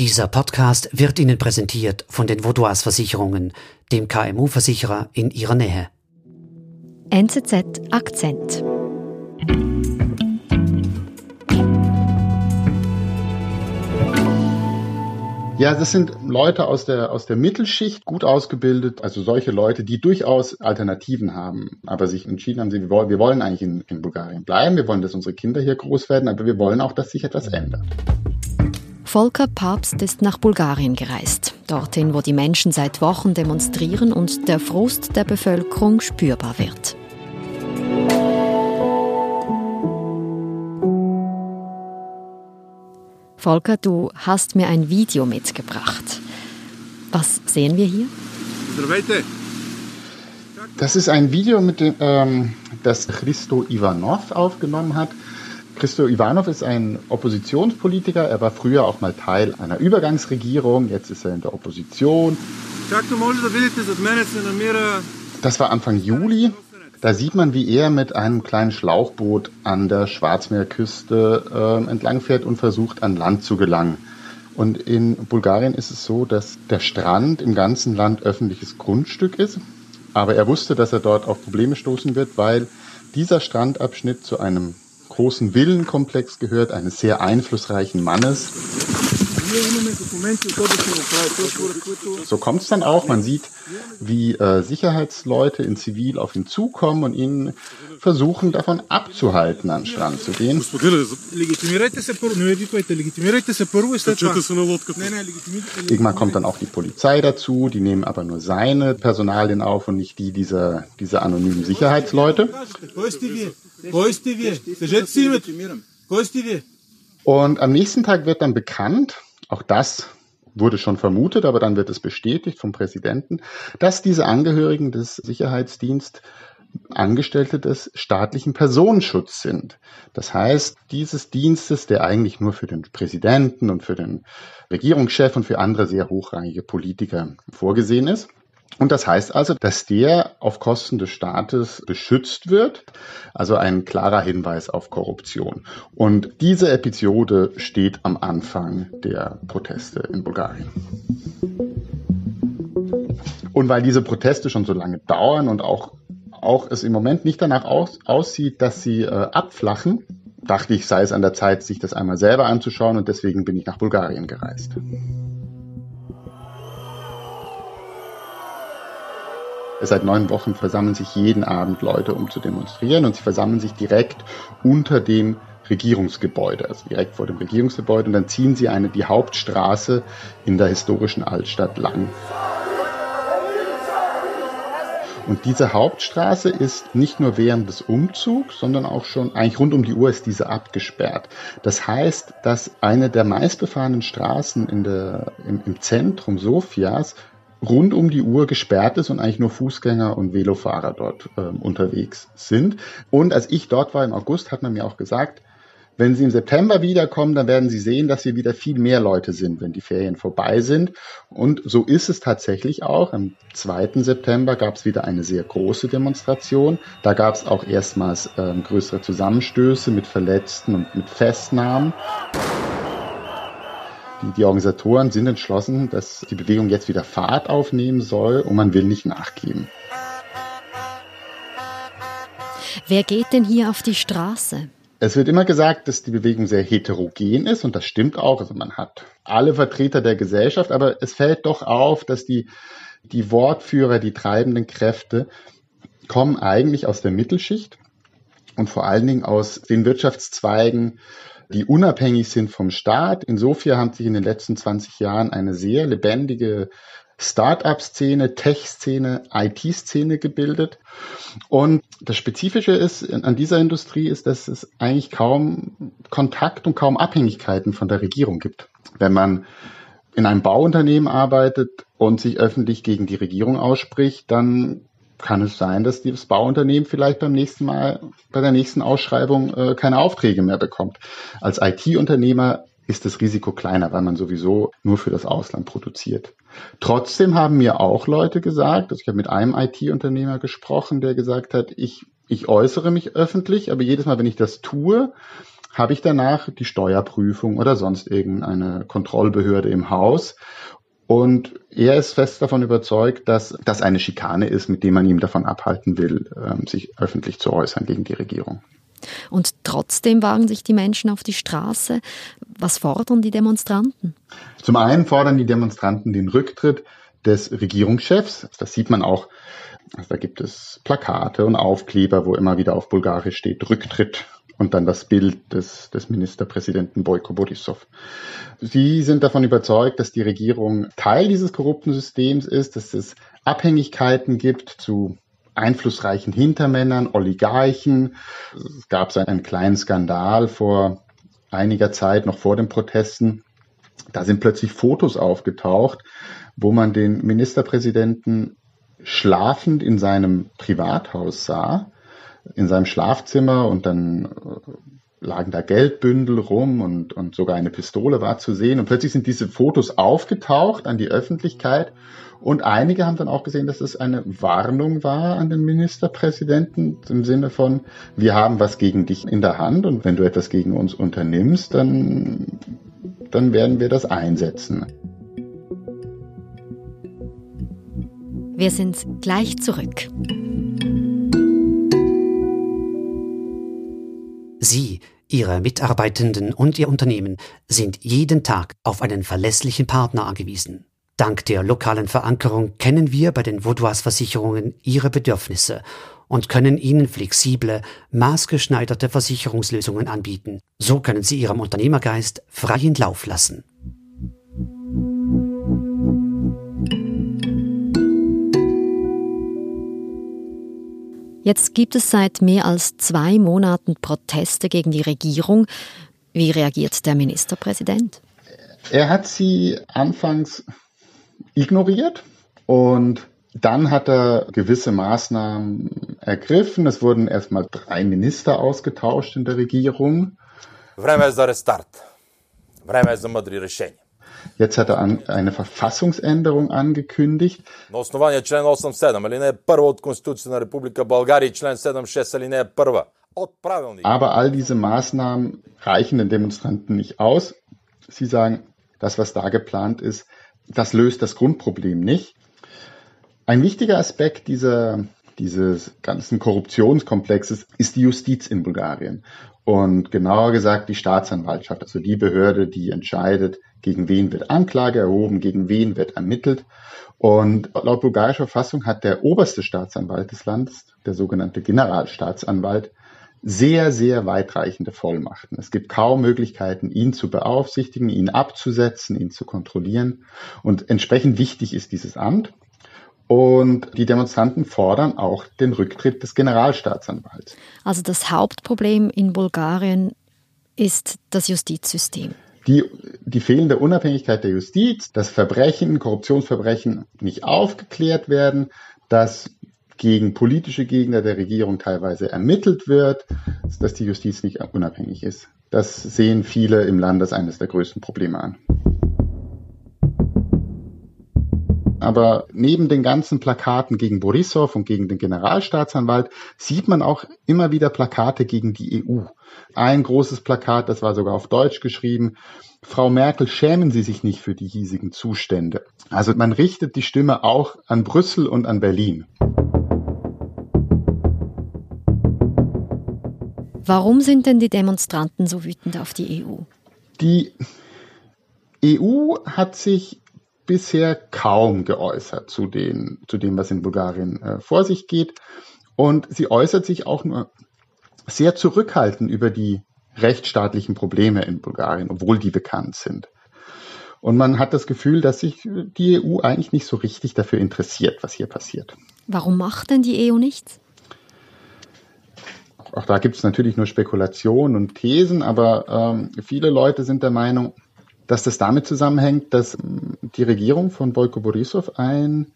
Dieser Podcast wird Ihnen präsentiert von den Vaudois Versicherungen, dem KMU-Versicherer in Ihrer Nähe. NZZ Akzent. Ja, das sind Leute aus der, aus der Mittelschicht, gut ausgebildet, also solche Leute, die durchaus Alternativen haben, aber sich entschieden haben, wir wollen, wir wollen eigentlich in, in Bulgarien bleiben, wir wollen, dass unsere Kinder hier groß werden, aber wir wollen auch, dass sich etwas ändert. Volker Papst ist nach Bulgarien gereist, dorthin, wo die Menschen seit Wochen demonstrieren und der Frust der Bevölkerung spürbar wird. Volker, du hast mir ein Video mitgebracht. Was sehen wir hier? Das ist ein Video, mit dem, ähm, das Christo Ivanov aufgenommen hat. Christo Ivanov ist ein Oppositionspolitiker. Er war früher auch mal Teil einer Übergangsregierung. Jetzt ist er in der Opposition. Das war Anfang Juli. Da sieht man, wie er mit einem kleinen Schlauchboot an der Schwarzmeerküste äh, entlangfährt und versucht, an Land zu gelangen. Und in Bulgarien ist es so, dass der Strand im ganzen Land öffentliches Grundstück ist. Aber er wusste, dass er dort auf Probleme stoßen wird, weil dieser Strandabschnitt zu einem großen Villenkomplex gehört, eines sehr einflussreichen Mannes. So kommt es dann auch. Man sieht, wie äh, Sicherheitsleute in Zivil auf ihn zukommen und ihn versuchen, davon abzuhalten, an den Strand zu gehen. Irgendwann kommt dann auch die Polizei dazu, die nehmen aber nur seine Personalien auf und nicht die dieser, dieser anonymen Sicherheitsleute. Und am nächsten Tag wird dann bekannt, auch das wurde schon vermutet, aber dann wird es bestätigt vom Präsidenten, dass diese Angehörigen des Sicherheitsdienstes Angestellte des staatlichen Personenschutzes sind. Das heißt, dieses Dienstes, der eigentlich nur für den Präsidenten und für den Regierungschef und für andere sehr hochrangige Politiker vorgesehen ist. Und das heißt also, dass der auf Kosten des Staates beschützt wird. Also ein klarer Hinweis auf Korruption. Und diese Episode steht am Anfang der Proteste in Bulgarien. Und weil diese Proteste schon so lange dauern und auch, auch es im Moment nicht danach aus, aussieht, dass sie äh, abflachen, dachte ich, sei es an der Zeit, sich das einmal selber anzuschauen und deswegen bin ich nach Bulgarien gereist. Seit neun Wochen versammeln sich jeden Abend Leute, um zu demonstrieren und sie versammeln sich direkt unter dem Regierungsgebäude, also direkt vor dem Regierungsgebäude und dann ziehen sie eine, die Hauptstraße in der historischen Altstadt lang. Und diese Hauptstraße ist nicht nur während des Umzugs, sondern auch schon eigentlich rund um die Uhr ist diese abgesperrt. Das heißt, dass eine der meistbefahrenen Straßen in der, im, im Zentrum Sofias rund um die Uhr gesperrt ist und eigentlich nur Fußgänger und Velofahrer dort äh, unterwegs sind. Und als ich dort war im August, hat man mir auch gesagt, wenn Sie im September wiederkommen, dann werden Sie sehen, dass hier wieder viel mehr Leute sind, wenn die Ferien vorbei sind. Und so ist es tatsächlich auch. Am 2. September gab es wieder eine sehr große Demonstration. Da gab es auch erstmals äh, größere Zusammenstöße mit Verletzten und mit Festnahmen. Die, die Organisatoren sind entschlossen, dass die Bewegung jetzt wieder Fahrt aufnehmen soll und man will nicht nachgeben. Wer geht denn hier auf die Straße? Es wird immer gesagt, dass die Bewegung sehr heterogen ist und das stimmt auch. Also man hat alle Vertreter der Gesellschaft, aber es fällt doch auf, dass die, die Wortführer, die treibenden Kräfte kommen eigentlich aus der Mittelschicht und vor allen Dingen aus den Wirtschaftszweigen die unabhängig sind vom Staat. Insofern hat sich in den letzten 20 Jahren eine sehr lebendige Start-up-Szene, Tech-Szene, IT-Szene gebildet. Und das Spezifische ist an dieser Industrie ist, dass es eigentlich kaum Kontakt und kaum Abhängigkeiten von der Regierung gibt. Wenn man in einem Bauunternehmen arbeitet und sich öffentlich gegen die Regierung ausspricht, dann kann es sein, dass das Bauunternehmen vielleicht beim nächsten Mal, bei der nächsten Ausschreibung äh, keine Aufträge mehr bekommt. Als IT-Unternehmer ist das Risiko kleiner, weil man sowieso nur für das Ausland produziert. Trotzdem haben mir auch Leute gesagt, also ich habe mit einem IT-Unternehmer gesprochen, der gesagt hat, ich, ich äußere mich öffentlich, aber jedes Mal, wenn ich das tue, habe ich danach die Steuerprüfung oder sonst irgendeine Kontrollbehörde im Haus. Und er ist fest davon überzeugt, dass das eine Schikane ist, mit dem man ihm davon abhalten will, ähm, sich öffentlich zu äußern gegen die Regierung. Und trotzdem wagen sich die Menschen auf die Straße. Was fordern die Demonstranten? Zum einen fordern die Demonstranten den Rücktritt des Regierungschefs. Das sieht man auch. Also da gibt es Plakate und Aufkleber, wo immer wieder auf Bulgarisch steht Rücktritt und dann das Bild des, des Ministerpräsidenten Boyko Borisov. Sie sind davon überzeugt, dass die Regierung Teil dieses korrupten Systems ist, dass es Abhängigkeiten gibt zu einflussreichen Hintermännern, Oligarchen. Es gab so einen kleinen Skandal vor einiger Zeit, noch vor den Protesten. Da sind plötzlich Fotos aufgetaucht, wo man den Ministerpräsidenten schlafend in seinem Privathaus sah, in seinem Schlafzimmer und dann äh, lagen da Geldbündel rum und, und sogar eine Pistole war zu sehen. Und plötzlich sind diese Fotos aufgetaucht an die Öffentlichkeit und einige haben dann auch gesehen, dass es eine Warnung war an den Ministerpräsidenten im Sinne von, wir haben was gegen dich in der Hand und wenn du etwas gegen uns unternimmst, dann, dann werden wir das einsetzen. Wir sind gleich zurück. Ihre Mitarbeitenden und Ihr Unternehmen sind jeden Tag auf einen verlässlichen Partner angewiesen. Dank der lokalen Verankerung kennen wir bei den Vaudois Versicherungen Ihre Bedürfnisse und können Ihnen flexible, maßgeschneiderte Versicherungslösungen anbieten. So können Sie Ihrem Unternehmergeist freien Lauf lassen. Jetzt gibt es seit mehr als zwei Monaten Proteste gegen die Regierung. Wie reagiert der Ministerpräsident? Er hat sie anfangs ignoriert und dann hat er gewisse Maßnahmen ergriffen. Es wurden erstmal drei Minister ausgetauscht in der Regierung. Jetzt hat er an, eine Verfassungsänderung angekündigt. Aber all diese Maßnahmen reichen den Demonstranten nicht aus. Sie sagen, das, was da geplant ist, das löst das Grundproblem nicht. Ein wichtiger Aspekt dieser, dieses ganzen Korruptionskomplexes ist die Justiz in Bulgarien. Und genauer gesagt die Staatsanwaltschaft, also die Behörde, die entscheidet, gegen wen wird Anklage erhoben, gegen wen wird ermittelt. Und laut bulgarischer Verfassung hat der oberste Staatsanwalt des Landes, der sogenannte Generalstaatsanwalt, sehr, sehr weitreichende Vollmachten. Es gibt kaum Möglichkeiten, ihn zu beaufsichtigen, ihn abzusetzen, ihn zu kontrollieren. Und entsprechend wichtig ist dieses Amt. Und die Demonstranten fordern auch den Rücktritt des Generalstaatsanwalts. Also das Hauptproblem in Bulgarien ist das Justizsystem. Die, die fehlende Unabhängigkeit der Justiz, dass Verbrechen, Korruptionsverbrechen nicht aufgeklärt werden, dass gegen politische Gegner der Regierung teilweise ermittelt wird, dass die Justiz nicht unabhängig ist. Das sehen viele im Land als eines der größten Probleme an. Aber neben den ganzen Plakaten gegen Borisov und gegen den Generalstaatsanwalt sieht man auch immer wieder Plakate gegen die EU. Ein großes Plakat, das war sogar auf Deutsch geschrieben. Frau Merkel, schämen Sie sich nicht für die hiesigen Zustände. Also man richtet die Stimme auch an Brüssel und an Berlin. Warum sind denn die Demonstranten so wütend auf die EU? Die EU hat sich bisher kaum geäußert zu, den, zu dem, was in Bulgarien äh, vor sich geht. Und sie äußert sich auch nur sehr zurückhaltend über die rechtsstaatlichen Probleme in Bulgarien, obwohl die bekannt sind. Und man hat das Gefühl, dass sich die EU eigentlich nicht so richtig dafür interessiert, was hier passiert. Warum macht denn die EU nichts? auch da gibt es natürlich nur Spekulationen und Thesen, aber ähm, viele Leute sind der Meinung, dass das damit zusammenhängt, dass die Regierung von Boyko Borisov ein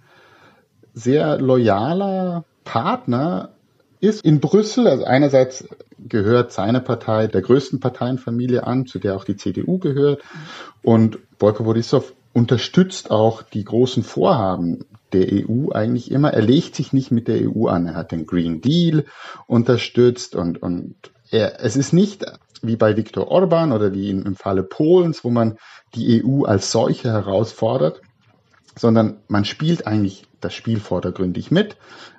sehr loyaler Partner ist in Brüssel. Also einerseits gehört seine Partei der größten Parteienfamilie an, zu der auch die CDU gehört. Und Boyko Borisov unterstützt auch die großen Vorhaben der EU eigentlich immer. Er legt sich nicht mit der EU an. Er hat den Green Deal unterstützt und, und er, es ist nicht wie bei Viktor Orban oder wie im Falle Polens, wo man die EU als solche herausfordert, sondern man spielt eigentlich das Spiel vordergründig mit,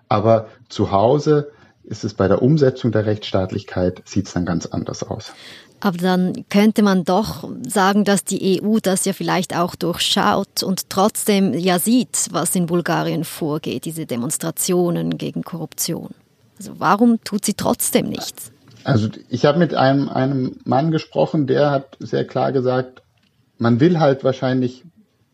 aber zu Hause ist es bei der Umsetzung der Rechtsstaatlichkeit, sieht es dann ganz anders aus. Aber dann könnte man doch sagen, dass die EU das ja vielleicht auch durchschaut und trotzdem ja sieht, was in Bulgarien vorgeht, diese Demonstrationen gegen Korruption. Also warum tut sie trotzdem nichts? Also ich habe mit einem, einem Mann gesprochen, der hat sehr klar gesagt, man will halt wahrscheinlich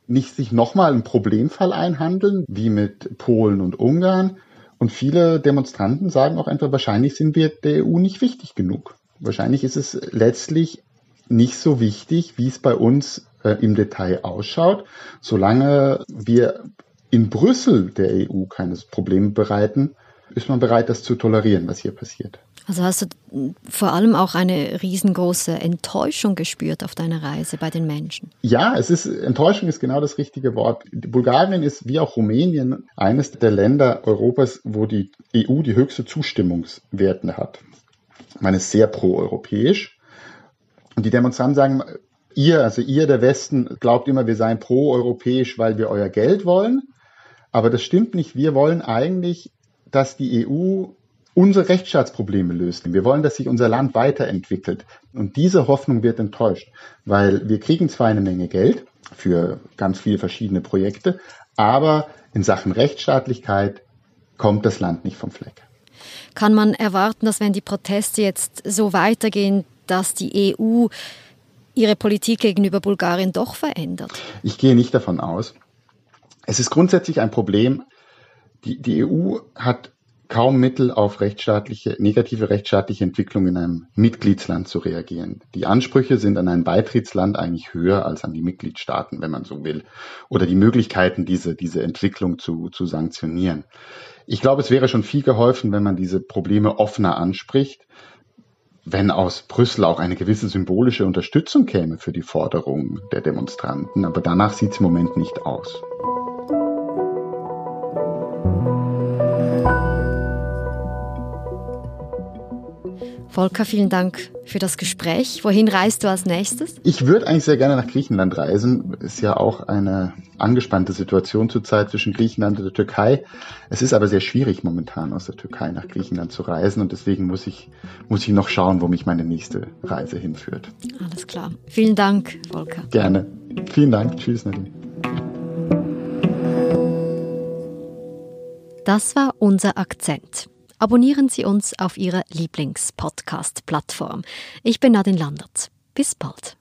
nicht sich nochmal einen Problemfall einhandeln, wie mit Polen und Ungarn. Und viele Demonstranten sagen auch einfach, wahrscheinlich sind wir der EU nicht wichtig genug. Wahrscheinlich ist es letztlich nicht so wichtig, wie es bei uns äh, im Detail ausschaut, solange wir in Brüssel der EU keines Problem bereiten, ist man bereit, das zu tolerieren, was hier passiert. Also hast du vor allem auch eine riesengroße Enttäuschung gespürt auf deiner Reise bei den Menschen? Ja, es ist Enttäuschung ist genau das richtige Wort. Bulgarien ist wie auch Rumänien eines der Länder Europas, wo die EU die höchste Zustimmungswerte hat. Man ist sehr pro-europäisch. Und die Demonstranten sagen, ihr, also ihr der Westen, glaubt immer, wir seien pro-europäisch, weil wir euer Geld wollen. Aber das stimmt nicht. Wir wollen eigentlich, dass die EU unsere Rechtsstaatsprobleme löst. Wir wollen, dass sich unser Land weiterentwickelt. Und diese Hoffnung wird enttäuscht, weil wir kriegen zwar eine Menge Geld für ganz viele verschiedene Projekte, aber in Sachen Rechtsstaatlichkeit kommt das Land nicht vom Fleck. Kann man erwarten, dass wenn die Proteste jetzt so weitergehen, dass die EU ihre Politik gegenüber Bulgarien doch verändert? Ich gehe nicht davon aus. Es ist grundsätzlich ein Problem. Die, die EU hat kaum Mittel auf rechtsstaatliche, negative rechtsstaatliche Entwicklung in einem Mitgliedsland zu reagieren. Die Ansprüche sind an ein Beitrittsland eigentlich höher als an die Mitgliedstaaten, wenn man so will. Oder die Möglichkeiten, diese, diese Entwicklung zu, zu sanktionieren. Ich glaube, es wäre schon viel geholfen, wenn man diese Probleme offener anspricht, wenn aus Brüssel auch eine gewisse symbolische Unterstützung käme für die Forderungen der Demonstranten. Aber danach sieht es im Moment nicht aus. Volker, vielen Dank für das Gespräch. Wohin reist du als nächstes? Ich würde eigentlich sehr gerne nach Griechenland reisen. Ist ja auch eine angespannte Situation zurzeit zwischen Griechenland und der Türkei. Es ist aber sehr schwierig momentan aus der Türkei nach Griechenland zu reisen und deswegen muss ich, muss ich noch schauen, wo mich meine nächste Reise hinführt. Alles klar. Vielen Dank, Volker. Gerne. Vielen Dank. Tschüss, Nadine. Das war unser Akzent. Abonnieren Sie uns auf Ihrer Lieblingspodcast-Plattform. Ich bin Nadine Landert. Bis bald.